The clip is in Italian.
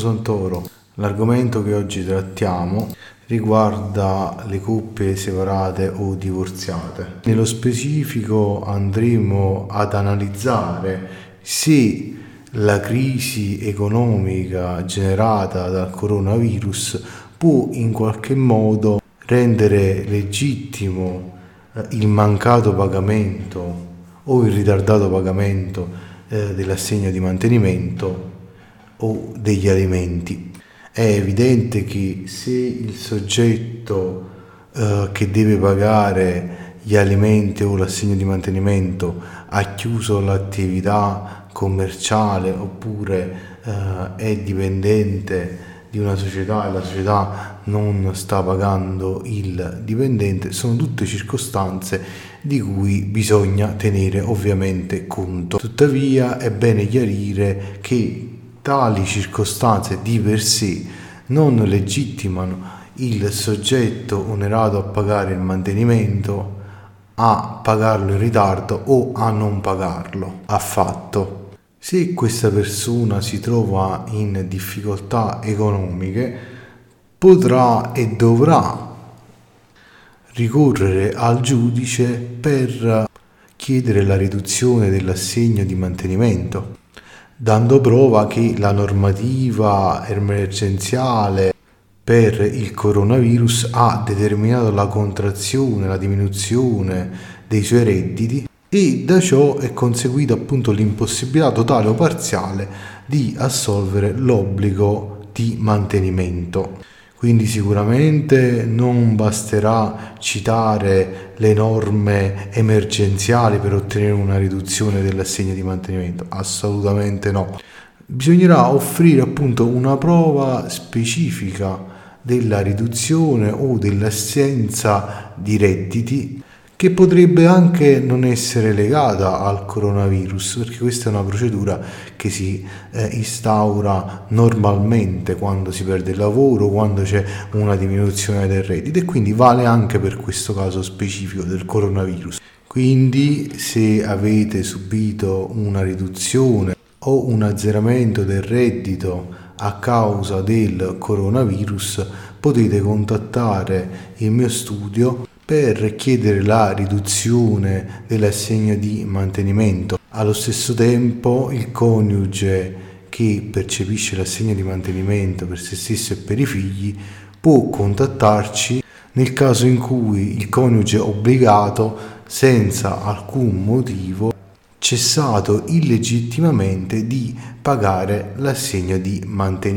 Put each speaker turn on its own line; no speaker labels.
Santoro, l'argomento che oggi trattiamo riguarda le coppie separate o divorziate. Nello specifico andremo ad analizzare se la crisi economica generata dal coronavirus può in qualche modo rendere legittimo eh, il mancato pagamento o il ritardato pagamento eh, dell'assegno di mantenimento o degli alimenti. È evidente che se il soggetto eh, che deve pagare gli alimenti o l'assegno di mantenimento ha chiuso l'attività commerciale oppure eh, è dipendente di una società e la società non sta pagando il dipendente sono tutte circostanze di cui bisogna tenere ovviamente conto. Tuttavia è bene chiarire che tali circostanze di per sé non legittimano il soggetto onerato a pagare il mantenimento a pagarlo in ritardo o a non pagarlo affatto. Se questa persona si trova in difficoltà economiche, potrà e dovrà ricorrere al giudice per chiedere la riduzione dell'assegno di mantenimento dando prova che la normativa emergenziale per il coronavirus ha determinato la contrazione, la diminuzione dei suoi redditi e da ciò è conseguita appunto l'impossibilità totale o parziale di assolvere l'obbligo di mantenimento. Quindi sicuramente non basterà citare le norme emergenziali per ottenere una riduzione dell'assegno di mantenimento, assolutamente no. Bisognerà offrire appunto una prova specifica della riduzione o dell'assenza di redditi che potrebbe anche non essere legata al coronavirus, perché questa è una procedura che si eh, instaura normalmente quando si perde il lavoro, quando c'è una diminuzione del reddito e quindi vale anche per questo caso specifico del coronavirus. Quindi se avete subito una riduzione o un azzeramento del reddito a causa del coronavirus, potete contattare il mio studio per chiedere la riduzione dell'assegno di mantenimento. Allo stesso tempo il coniuge che percepisce l'assegno di mantenimento per se stesso e per i figli può contattarci nel caso in cui il coniuge obbligato senza alcun motivo cessato illegittimamente di pagare l'assegno di mantenimento.